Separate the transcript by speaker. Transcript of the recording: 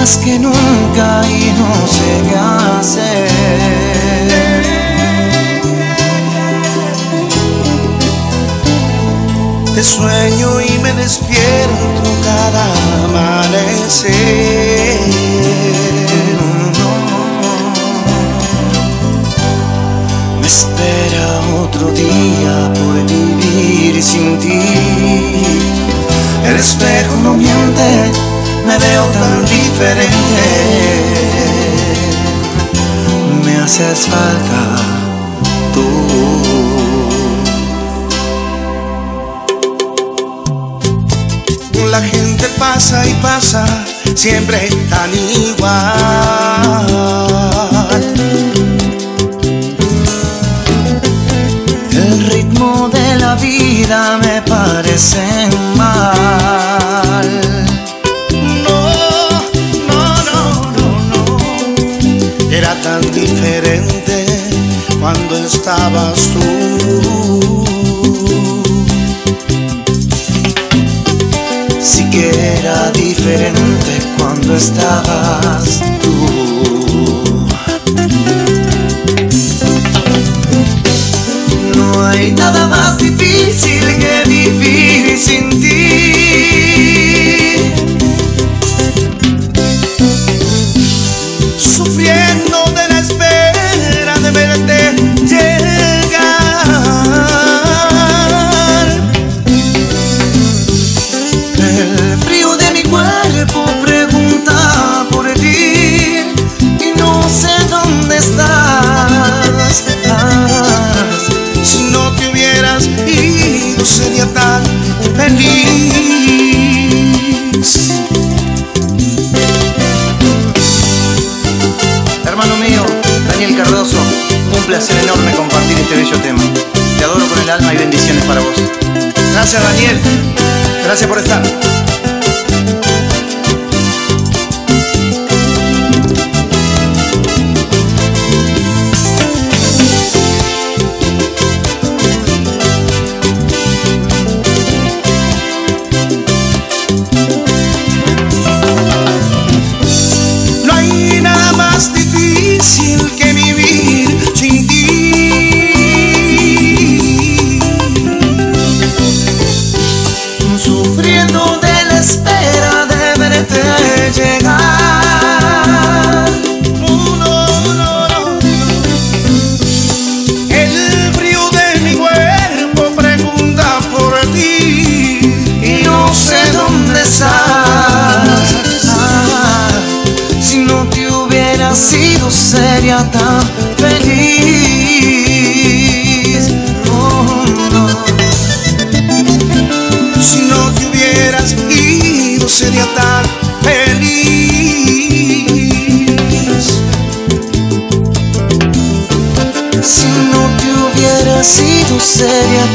Speaker 1: más que nunca y no sé qué hacer. Te sueño y me despierto cada amanecer. Me espera otro día por vivir sin ti. El espejo no miente me veo tan diferente. Me haces falta tú. La gente pasa y pasa, siempre tan igual. El ritmo de la vida me parece tan diferente cuando estabas tú. Sí que era diferente cuando estabas tú. Hermano mío, Daniel Cardoso, un placer enorme compartir este bello tema. Te adoro con el alma y bendiciones para vos. Gracias Daniel, gracias por estar. Sido seria tan feliz. Oh, no. Si no te hubieras ido sería tan feliz. Si no te hubieras ido sería